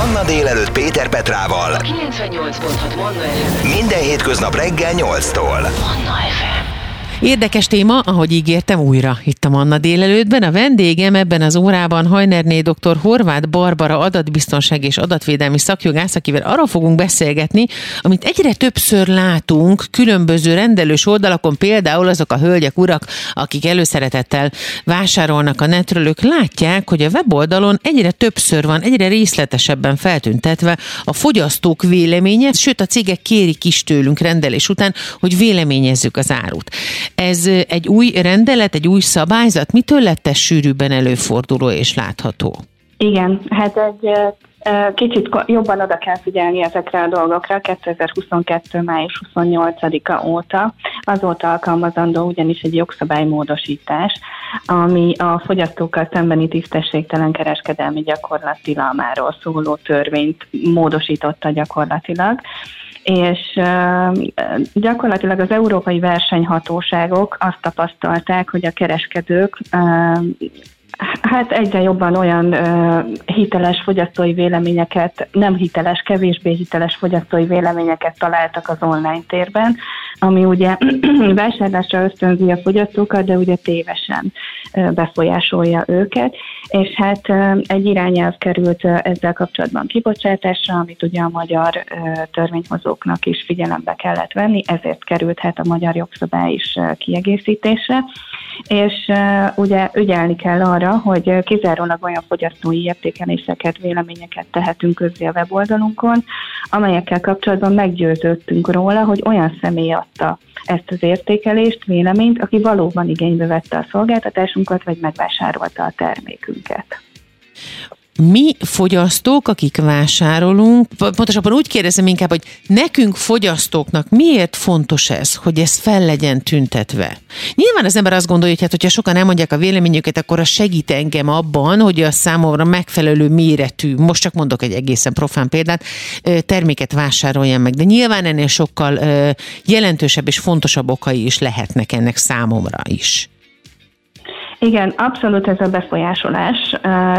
Manna délelőtt Péter Petrával. 98.6 Manna FM. Minden hétköznap reggel 8-tól. Manna FM. Érdekes téma, ahogy ígértem újra itt a Manna délelőttben. A vendégem ebben az órában Hajnerné dr. Horváth Barbara adatbiztonság és adatvédelmi szakjogász, akivel arról fogunk beszélgetni, amit egyre többször látunk különböző rendelős oldalakon, például azok a hölgyek, urak, akik előszeretettel vásárolnak a netről, ők látják, hogy a weboldalon egyre többször van, egyre részletesebben feltüntetve a fogyasztók véleménye, sőt a cégek kérik is tőlünk rendelés után, hogy véleményezzük az árut. Ez egy új rendelet, egy új szabályzat? Mitől lett ez sűrűbben előforduló és látható? Igen, hát egy kicsit jobban oda kell figyelni ezekre a dolgokra 2022. május 28-a óta. Azóta alkalmazandó ugyanis egy jogszabálymódosítás, ami a fogyasztókkal szembeni tisztességtelen kereskedelmi gyakorlat tilalmáról szóló törvényt módosította gyakorlatilag és gyakorlatilag az európai versenyhatóságok azt tapasztalták, hogy a kereskedők Hát egyre jobban olyan ö, hiteles fogyasztói véleményeket, nem hiteles, kevésbé hiteles fogyasztói véleményeket találtak az online térben, ami ugye vásárlásra ösztönzi a fogyasztókat, de ugye tévesen ö, befolyásolja őket, és hát ö, egy irányelv került ö, ezzel kapcsolatban kibocsátásra, amit ugye a magyar ö, törvényhozóknak is figyelembe kellett venni, ezért került hát a magyar jogszabály is ö, kiegészítésre. És uh, ugye ügyelni kell arra, hogy uh, kizárólag olyan fogyasztói értékeléseket, véleményeket tehetünk közzé a weboldalunkon, amelyekkel kapcsolatban meggyőződtünk róla, hogy olyan személy adta ezt az értékelést, véleményt, aki valóban igénybe vette a szolgáltatásunkat, vagy megvásárolta a termékünket. Mi fogyasztók, akik vásárolunk, pontosabban úgy kérdezem inkább, hogy nekünk fogyasztóknak miért fontos ez, hogy ez fel legyen tüntetve? Nyilván az ember azt gondolja, hogy hát, hogyha sokan elmondják a véleményüket, akkor az segít engem abban, hogy a számomra megfelelő méretű, most csak mondok egy egészen profán példát, terméket vásároljam meg. De nyilván ennél sokkal jelentősebb és fontosabb okai is lehetnek ennek számomra is. Igen, abszolút ez a befolyásolás.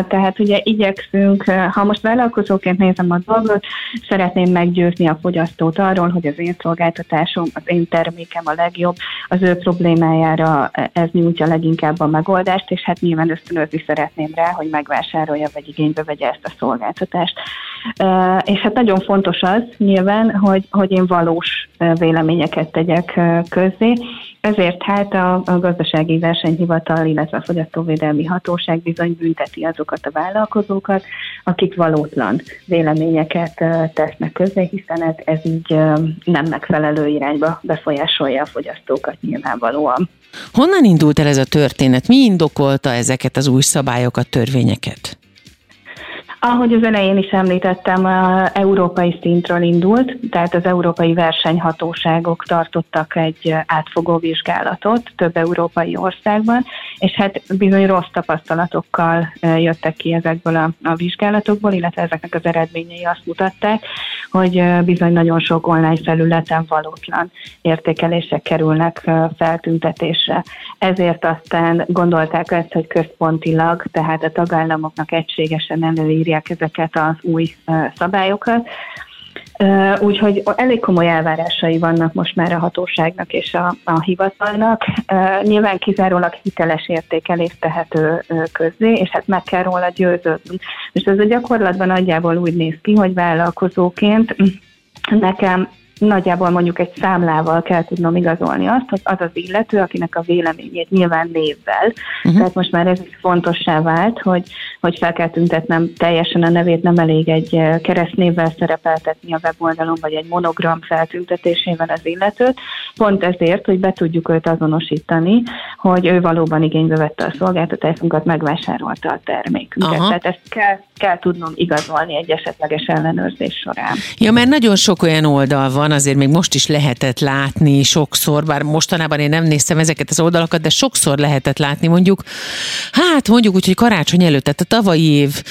Tehát ugye igyekszünk, ha most vállalkozóként nézem a dolgot, szeretném meggyőzni a fogyasztót arról, hogy az én szolgáltatásom, az én termékem a legjobb, az ő problémájára ez nyújtja leginkább a megoldást, és hát nyilván ösztönözni szeretném rá, hogy megvásárolja, vagy igénybe vegye ezt a szolgáltatást. És hát nagyon fontos az nyilván, hogy, hogy én valós véleményeket tegyek közzé, ezért hát a, a gazdasági versenyhivatal, illetve a fogyasztóvédelmi hatóság bizony bünteti azokat a vállalkozókat, akik valótlan véleményeket tesznek közé, hiszen ez, ez így nem megfelelő irányba befolyásolja a fogyasztókat nyilvánvalóan. Honnan indult el ez a történet? Mi indokolta ezeket az új szabályokat, törvényeket? Ahogy az elején is említettem, a európai szintről indult, tehát az európai versenyhatóságok tartottak egy átfogó vizsgálatot több európai országban, és hát bizony rossz tapasztalatokkal jöttek ki ezekből a, a vizsgálatokból, illetve ezeknek az eredményei azt mutatták, hogy bizony nagyon sok online felületen valótlan értékelések kerülnek feltüntetésre. Ezért aztán gondolták ezt, hogy központilag, tehát a tagállamoknak egységesen előírják ezeket az új szabályokat. Úgyhogy elég komoly elvárásai vannak most már a hatóságnak és a, a hivatalnak. Nyilván kizárólag hiteles értékelést tehető közzé, és hát meg kell róla győződnünk. Most ez a gyakorlatban nagyjából úgy néz ki, hogy vállalkozóként nekem nagyjából mondjuk egy számlával kell tudnom igazolni azt, hogy az az illető, akinek a véleményét nyilván névvel. Uh-huh. Tehát most már ez is fontossá vált, hogy, hogy fel kell tüntetnem teljesen a nevét, nem elég egy eh, keresztnévvel szerepeltetni a weboldalon, vagy egy monogram feltüntetésével az illetőt. Pont ezért, hogy be tudjuk őt azonosítani, hogy ő valóban igénybe vette a szolgáltatásunkat, megvásárolta a termékünket. Aha. Tehát ezt kell, kell tudnom igazolni egy esetleges ellenőrzés során. Ja, mert nagyon sok olyan oldal van, azért még most is lehetett látni sokszor, bár mostanában én nem néztem ezeket az oldalakat, de sokszor lehetett látni mondjuk, hát mondjuk úgy, hogy karácsony előtt, tehát a tavalyi év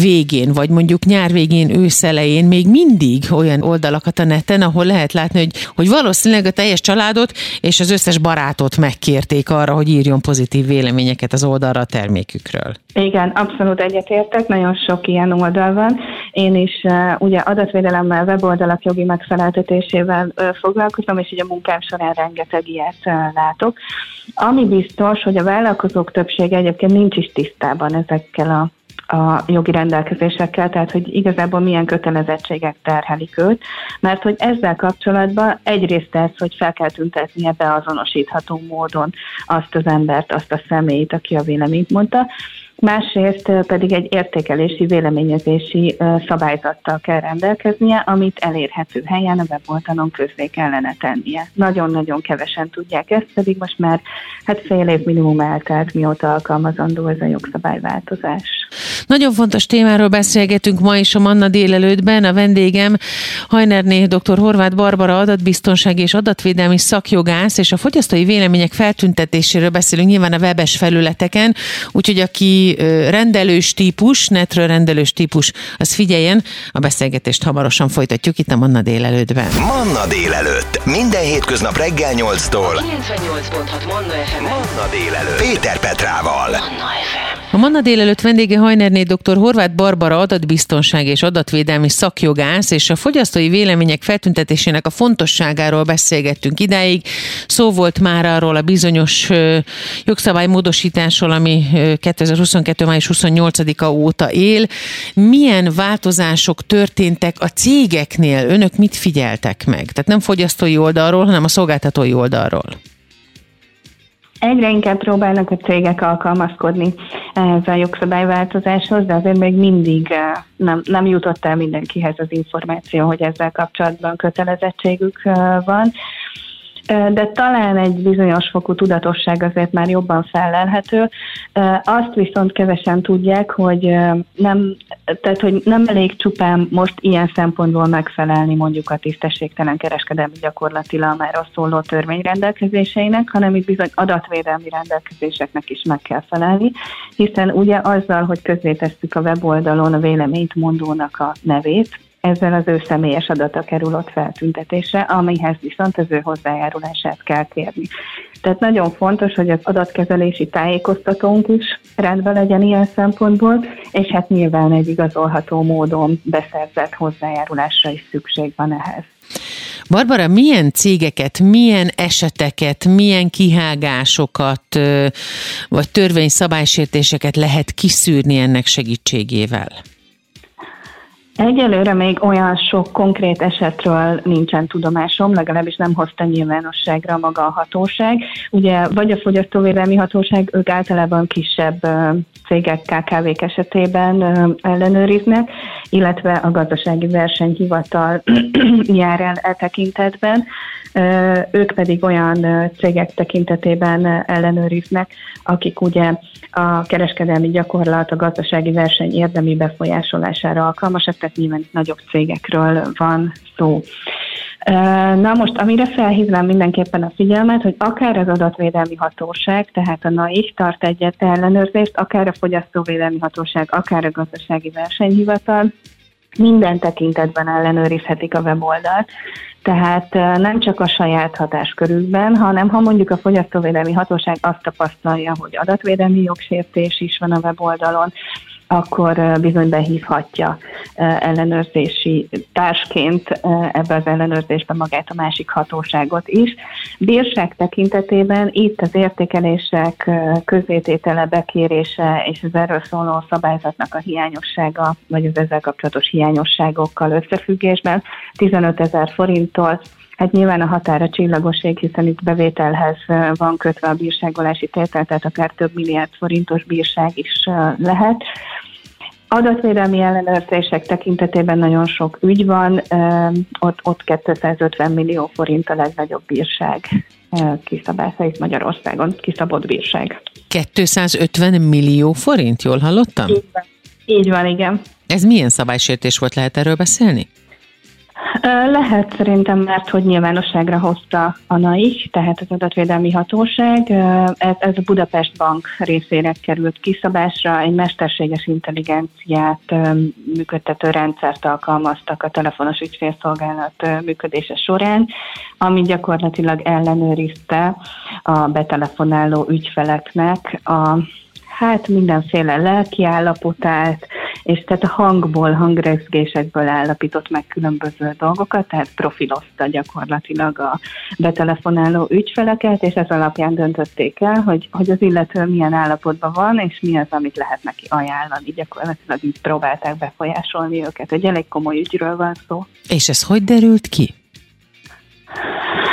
végén, vagy mondjuk nyár végén, ősz elején még mindig olyan oldalakat a neten, ahol lehet látni, hogy, hogy valószínűleg a teljes családot és az összes barátot megkérték arra, hogy írjon pozitív véleményeket az oldalra a termékükről. Igen, abszolút egyetértek, nagyon sok ilyen oldal van. Én is uh, ugye adatvédelemmel, weboldalak jogi megfeleltetésével uh, foglalkozom, és így a munkám során rengeteg ilyet uh, látok. Ami biztos, hogy a vállalkozók többsége egyébként nincs is tisztában ezekkel a a jogi rendelkezésekkel, tehát hogy igazából milyen kötelezettségek terhelik őt, mert hogy ezzel kapcsolatban egyrészt ez, hogy fel kell tüntetnie beazonosítható módon azt az embert, azt a személyt, aki a véleményt mondta, másrészt pedig egy értékelési, véleményezési szabályzattal kell rendelkeznie, amit elérhető helyen a weboldalon közzé kellene tennie. Nagyon-nagyon kevesen tudják ezt, pedig most már hát fél év minimum eltelt, mióta alkalmazandó ez a jogszabályváltozás. Nagyon fontos témáról beszélgetünk ma is a Manna délelőttben. A vendégem Hajnerné dr. Horváth Barbara adatbiztonsági és adatvédelmi szakjogász, és a fogyasztói vélemények feltüntetéséről beszélünk nyilván a webes felületeken, úgyhogy aki rendelős típus, netről rendelős típus, az figyeljen, a beszélgetést hamarosan folytatjuk itt a Manna délelőttben. Manna délelőtt. Minden hétköznap reggel 8-tól. 98.6 Manna FM. Manna délelőtt. Péter Petrával. Manna FM. A Manna délelőtt vendége Hajnerné dr. Horváth Barbara adatbiztonság és adatvédelmi szakjogász, és a fogyasztói vélemények feltüntetésének a fontosságáról beszélgettünk idáig. Szó volt már arról a bizonyos jogszabálymódosításról, ami 2022. május 28-a óta él. Milyen változások történtek a cégeknél? Önök mit figyeltek meg? Tehát nem fogyasztói oldalról, hanem a szolgáltatói oldalról. Egyre inkább próbálnak a cégek alkalmazkodni ehhez a jogszabályváltozáshoz, de azért még mindig eh, nem, nem jutott el mindenkihez az információ, hogy ezzel kapcsolatban kötelezettségük eh, van de talán egy bizonyos fokú tudatosság azért már jobban felelhető. Azt viszont kevesen tudják, hogy nem, tehát, hogy nem elég csupán most ilyen szempontból megfelelni mondjuk a tisztességtelen kereskedelmi gyakorlatilag szóló törvény rendelkezéseinek, hanem itt bizony adatvédelmi rendelkezéseknek is meg kell felelni, hiszen ugye azzal, hogy közzétesszük a weboldalon a véleményt mondónak a nevét, ezzel az ő személyes adata kerül ott feltüntetésre, amihez viszont az ő hozzájárulását kell kérni. Tehát nagyon fontos, hogy az adatkezelési tájékoztatónk is rendben legyen ilyen szempontból, és hát nyilván egy igazolható módon beszerzett hozzájárulásra is szükség van ehhez. Barbara, milyen cégeket, milyen eseteket, milyen kihágásokat vagy törvényszabálysértéseket lehet kiszűrni ennek segítségével? Egyelőre még olyan sok konkrét esetről nincsen tudomásom, legalábbis nem hozta nyilvánosságra maga a hatóság. Ugye vagy a fogyasztóvédelmi hatóság, ők általában kisebb cégek, KKV-k esetében ellenőriznek, illetve a gazdasági versenyhivatal jár el e tekintetben. Ők pedig olyan cégek tekintetében ellenőriznek, akik ugye a kereskedelmi gyakorlat, a gazdasági verseny érdemi befolyásolására alkalmasak, tehát nyilván nagyobb cégekről van szó. Na most, amire felhívnám mindenképpen a figyelmet, hogy akár az adatvédelmi hatóság, tehát a NAIH tart egyet ellenőrzést, akár a fogyasztóvédelmi hatóság, akár a gazdasági versenyhivatal, minden tekintetben ellenőrizhetik a weboldalt, tehát nem csak a saját hatáskörükben, hanem ha mondjuk a fogyasztóvédelmi hatóság azt tapasztalja, hogy adatvédelmi jogsértés is van a weboldalon, akkor bizony behívhatja ellenőrzési társként ebbe az ellenőrzésbe magát a másik hatóságot is. Bírság tekintetében itt az értékelések közététele, bekérése és az erről szóló szabályzatnak a hiányossága, vagy az ezzel kapcsolatos hiányosságokkal összefüggésben 15 ezer forinttól Hát nyilván a határa csillagoség, hiszen itt bevételhez van kötve a bírságolási tétel, tehát akár több milliárd forintos bírság is lehet. Adatvédelmi ellenőrzések tekintetében nagyon sok ügy van, ott, ott 250 millió forint a legnagyobb bírság kiszabása itt Magyarországon, kiszabott bírság. 250 millió forint, jól hallottam? Így van, Így van igen. Ez milyen szabálysértés volt, lehet erről beszélni? Lehet szerintem, mert hogy nyilvánosságra hozta a NAIH, tehát az adatvédelmi hatóság. Ez, ez a Budapest Bank részére került kiszabásra, egy mesterséges intelligenciát működtető rendszert alkalmaztak a telefonos ügyfélszolgálat működése során, ami gyakorlatilag ellenőrizte a betelefonáló ügyfeleknek a hát mindenféle lelki állapotát, és tehát a hangból, hangrezgésekből állapított meg különböző dolgokat, tehát profilozta gyakorlatilag a betelefonáló ügyfeleket, és ez alapján döntötték el, hogy, hogy az illető milyen állapotban van, és mi az, amit lehet neki ajánlani. Gyakorlatilag így próbálták befolyásolni őket. Egy elég komoly ügyről van szó. És ez hogy derült ki?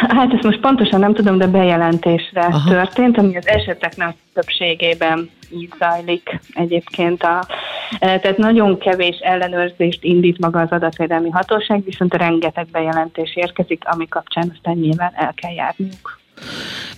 Hát ezt most pontosan nem tudom, de bejelentésre Aha. történt, ami az eseteknek többségében így zajlik egyébként. A, e, tehát nagyon kevés ellenőrzést indít maga az adatvédelmi hatóság, viszont rengeteg bejelentés érkezik, ami kapcsán aztán nyilván el kell járniuk.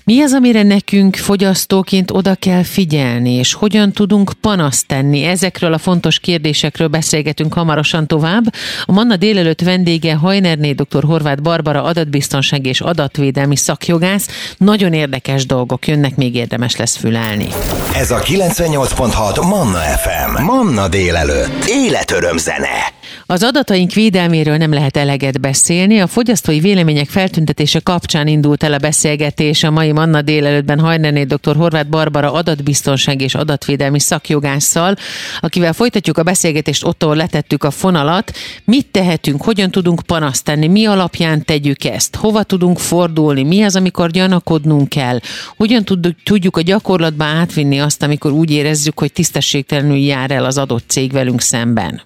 Mi az, amire nekünk fogyasztóként oda kell figyelni, és hogyan tudunk panaszt tenni? Ezekről a fontos kérdésekről beszélgetünk hamarosan tovább. A Manna délelőtt vendége Hajnerné dr. Horváth Barbara adatbiztonsági és adatvédelmi szakjogász. Nagyon érdekes dolgok jönnek, még érdemes lesz fülelni. Ez a 98.6 Manna FM. Manna délelőtt. Életöröm zene. Az adataink védelméről nem lehet eleget beszélni. A fogyasztói vélemények feltüntetése kapcsán indult el a beszélgetés a mai Manna délelőttben Hajnerné dr. Horváth Barbara adatbiztonság és adatvédelmi szakjogásszal, akivel folytatjuk a beszélgetést ott, ahol letettük a fonalat. Mit tehetünk, hogyan tudunk panaszt tenni, mi alapján tegyük ezt, hova tudunk fordulni, mi az, amikor gyanakodnunk kell, hogyan tudjuk a gyakorlatba átvinni azt, amikor úgy érezzük, hogy tisztességtelenül jár el az adott cég velünk szemben.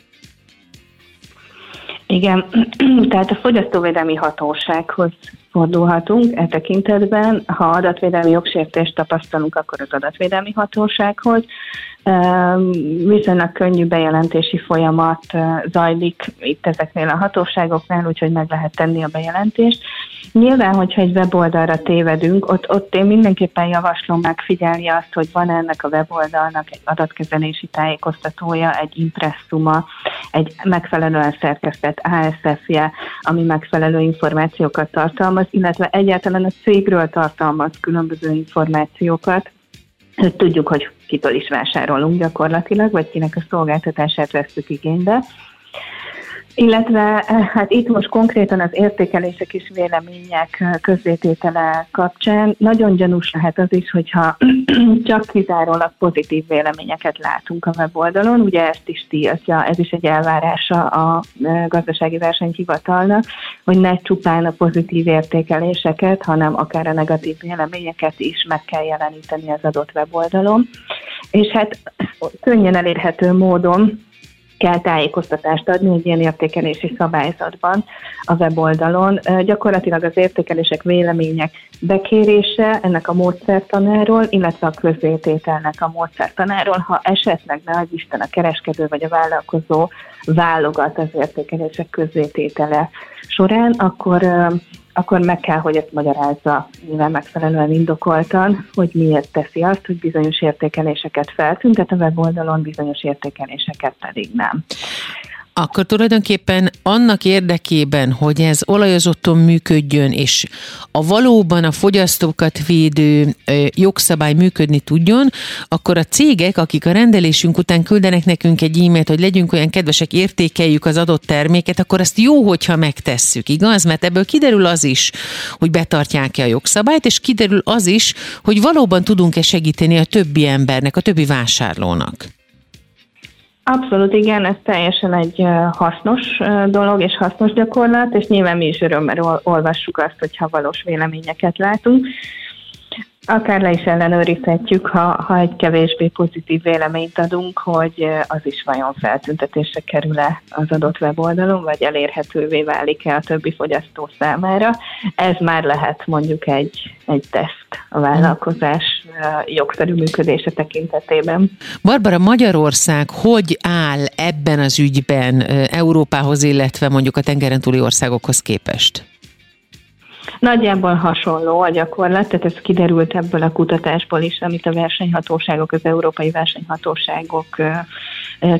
Igen, tehát a fogyasztóvédelmi hatósághoz fordulhatunk e tekintetben. Ha adatvédelmi jogsértést tapasztalunk, akkor az adatvédelmi hatósághoz. Viszonylag könnyű bejelentési folyamat zajlik itt ezeknél a hatóságoknál, úgyhogy meg lehet tenni a bejelentést. Nyilván, hogyha egy weboldalra tévedünk, ott, ott én mindenképpen javaslom megfigyelni azt, hogy van ennek a weboldalnak egy adatkezelési tájékoztatója, egy impresszuma, egy megfelelően szerkesztett ASF-je, ami megfelelő információkat tartalmaz, illetve egyáltalán a cégről tartalmaz különböző információkat, Tudjuk, hogy kitől is vásárolunk gyakorlatilag, vagy kinek a szolgáltatását veszük igénybe. Illetve eh, hát itt most konkrétan az értékelések és vélemények eh, közzététele kapcsán nagyon gyanús lehet az is, hogyha csak kizárólag pozitív véleményeket látunk a weboldalon, ugye ezt is tiltja, ez is egy elvárása a eh, gazdasági versenyhivatalnak, hogy ne csupán a pozitív értékeléseket, hanem akár a negatív véleményeket is meg kell jeleníteni az adott weboldalon. És hát könnyen elérhető módon kell tájékoztatást adni egy ilyen értékelési szabályzatban a weboldalon. Gyakorlatilag az értékelések, vélemények bekérése ennek a módszertanáról, illetve a közzétételnek a módszertanáról, ha esetleg ne az Isten a kereskedő vagy a vállalkozó válogat az értékelések közzététele során, akkor akkor meg kell, hogy ezt magyarázza nyilván megfelelően indokoltan, hogy miért teszi azt, hogy bizonyos értékeléseket feltüntet a weboldalon, bizonyos értékeléseket pedig nem. Akkor tulajdonképpen annak érdekében, hogy ez olajozottan működjön, és a valóban a fogyasztókat védő jogszabály működni tudjon, akkor a cégek, akik a rendelésünk után küldenek nekünk egy e-mailt, hogy legyünk olyan kedvesek, értékeljük az adott terméket, akkor azt jó, hogyha megtesszük, igaz? Mert ebből kiderül az is, hogy betartják-e a jogszabályt, és kiderül az is, hogy valóban tudunk-e segíteni a többi embernek, a többi vásárlónak. Abszolút igen, ez teljesen egy hasznos dolog és hasznos gyakorlat, és nyilván mi is örömmel olvassuk azt, hogyha valós véleményeket látunk. Akár le is ellenőrizhetjük, ha, ha egy kevésbé pozitív véleményt adunk, hogy az is vajon feltüntetésre kerül-e az adott weboldalon, vagy elérhetővé válik-e a többi fogyasztó számára. Ez már lehet mondjuk egy, egy teszt a vállalkozás jogszerű működése tekintetében. Barbara, Magyarország hogy áll ebben az ügyben Európához, illetve mondjuk a tengeren túli országokhoz képest? Nagyjából hasonló a gyakorlat, tehát ez kiderült ebből a kutatásból is, amit a versenyhatóságok, az európai versenyhatóságok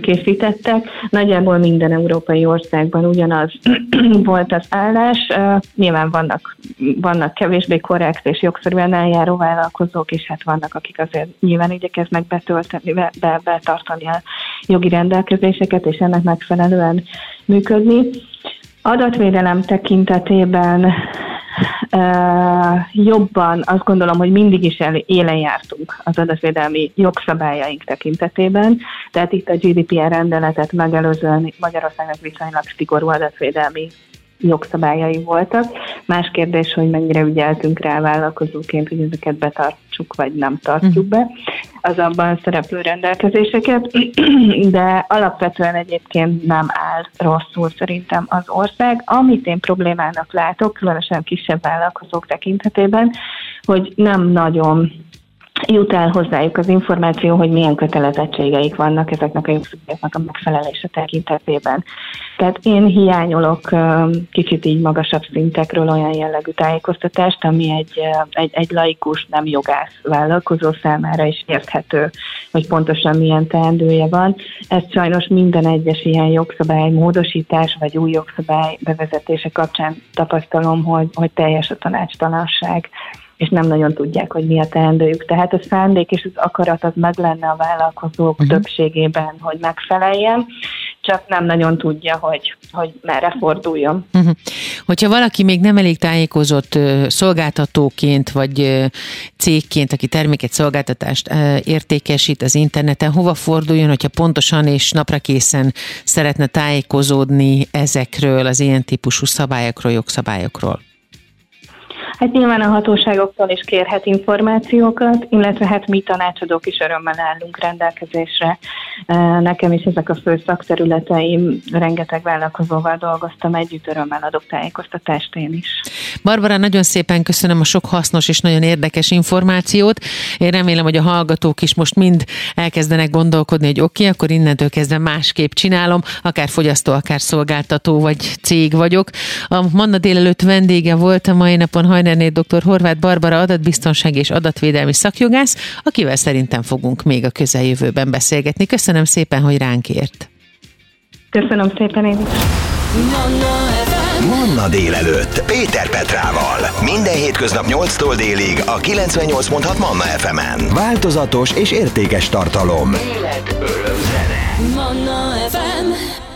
készítettek. Nagyjából minden európai országban ugyanaz volt az állás. Nyilván vannak, vannak kevésbé korrekt és jogszerűen eljáró vállalkozók, és hát vannak, akik azért nyilván igyekeznek betölteni, be, be, betartani a jogi rendelkezéseket, és ennek megfelelően működni. Adatvédelem tekintetében jobban azt gondolom, hogy mindig is élen jártunk az adatvédelmi jogszabályaink tekintetében, tehát itt a GDPR rendeletet megelőzően Magyarországnak viszonylag szigorú adatvédelmi jogszabályai voltak. Más kérdés, hogy mennyire ügyeltünk rá vállalkozóként, hogy ezeket betartsuk, vagy nem tartjuk be az abban szereplő rendelkezéseket, de alapvetően egyébként nem áll rosszul szerintem az ország. Amit én problémának látok, különösen kisebb vállalkozók tekintetében, hogy nem nagyon jut el hozzájuk az információ, hogy milyen kötelezettségeik vannak ezeknek a jogszabályoknak a megfelelése tekintetében. Tehát én hiányolok kicsit így magasabb szintekről olyan jellegű tájékoztatást, ami egy, egy, egy laikus, nem jogász vállalkozó számára is érthető, hogy pontosan milyen teendője van. Ezt sajnos minden egyes ilyen jogszabály módosítás vagy új jogszabály bevezetése kapcsán tapasztalom, hogy, hogy teljes a tanácstalanság és nem nagyon tudják, hogy mi a teendőjük. Tehát a szándék és az akarat az meg lenne a vállalkozók uh-huh. többségében, hogy megfeleljen, csak nem nagyon tudja, hogy, hogy merre forduljon. Uh-huh. Hogyha valaki még nem elég tájékozott szolgáltatóként, vagy cégként, aki terméket, szolgáltatást értékesít az interneten, hova forduljon, hogyha pontosan és napra készen szeretne tájékozódni ezekről az ilyen típusú szabályokról, jogszabályokról? Hát nyilván a hatóságoktól is kérhet információkat, illetve hát mi tanácsadók is örömmel állunk rendelkezésre. Nekem is ezek a fő szakterületeim, rengeteg vállalkozóval dolgoztam együtt, örömmel adok tájékoztatást én is. Barbara, nagyon szépen köszönöm a sok hasznos és nagyon érdekes információt. Én remélem, hogy a hallgatók is most mind elkezdenek gondolkodni, hogy oké, okay, akkor innentől kezdve másképp csinálom, akár fogyasztó, akár szolgáltató vagy cég vagyok. A Manna délelőtt vendége volt a mai napon Hajnerné dr. Horváth Barbara adatbiztonság és adatvédelmi szakjogász, akivel szerintem fogunk még a közeljövőben beszélgetni. Köszönöm szépen, hogy ránk ért. Köszönöm szépen én is. Manna délelőtt Péter Petrával. Minden hétköznap 8-tól délig a 98.6 Manna FM-en. Változatos és értékes tartalom. Élet, öröm, zene. Manna FM.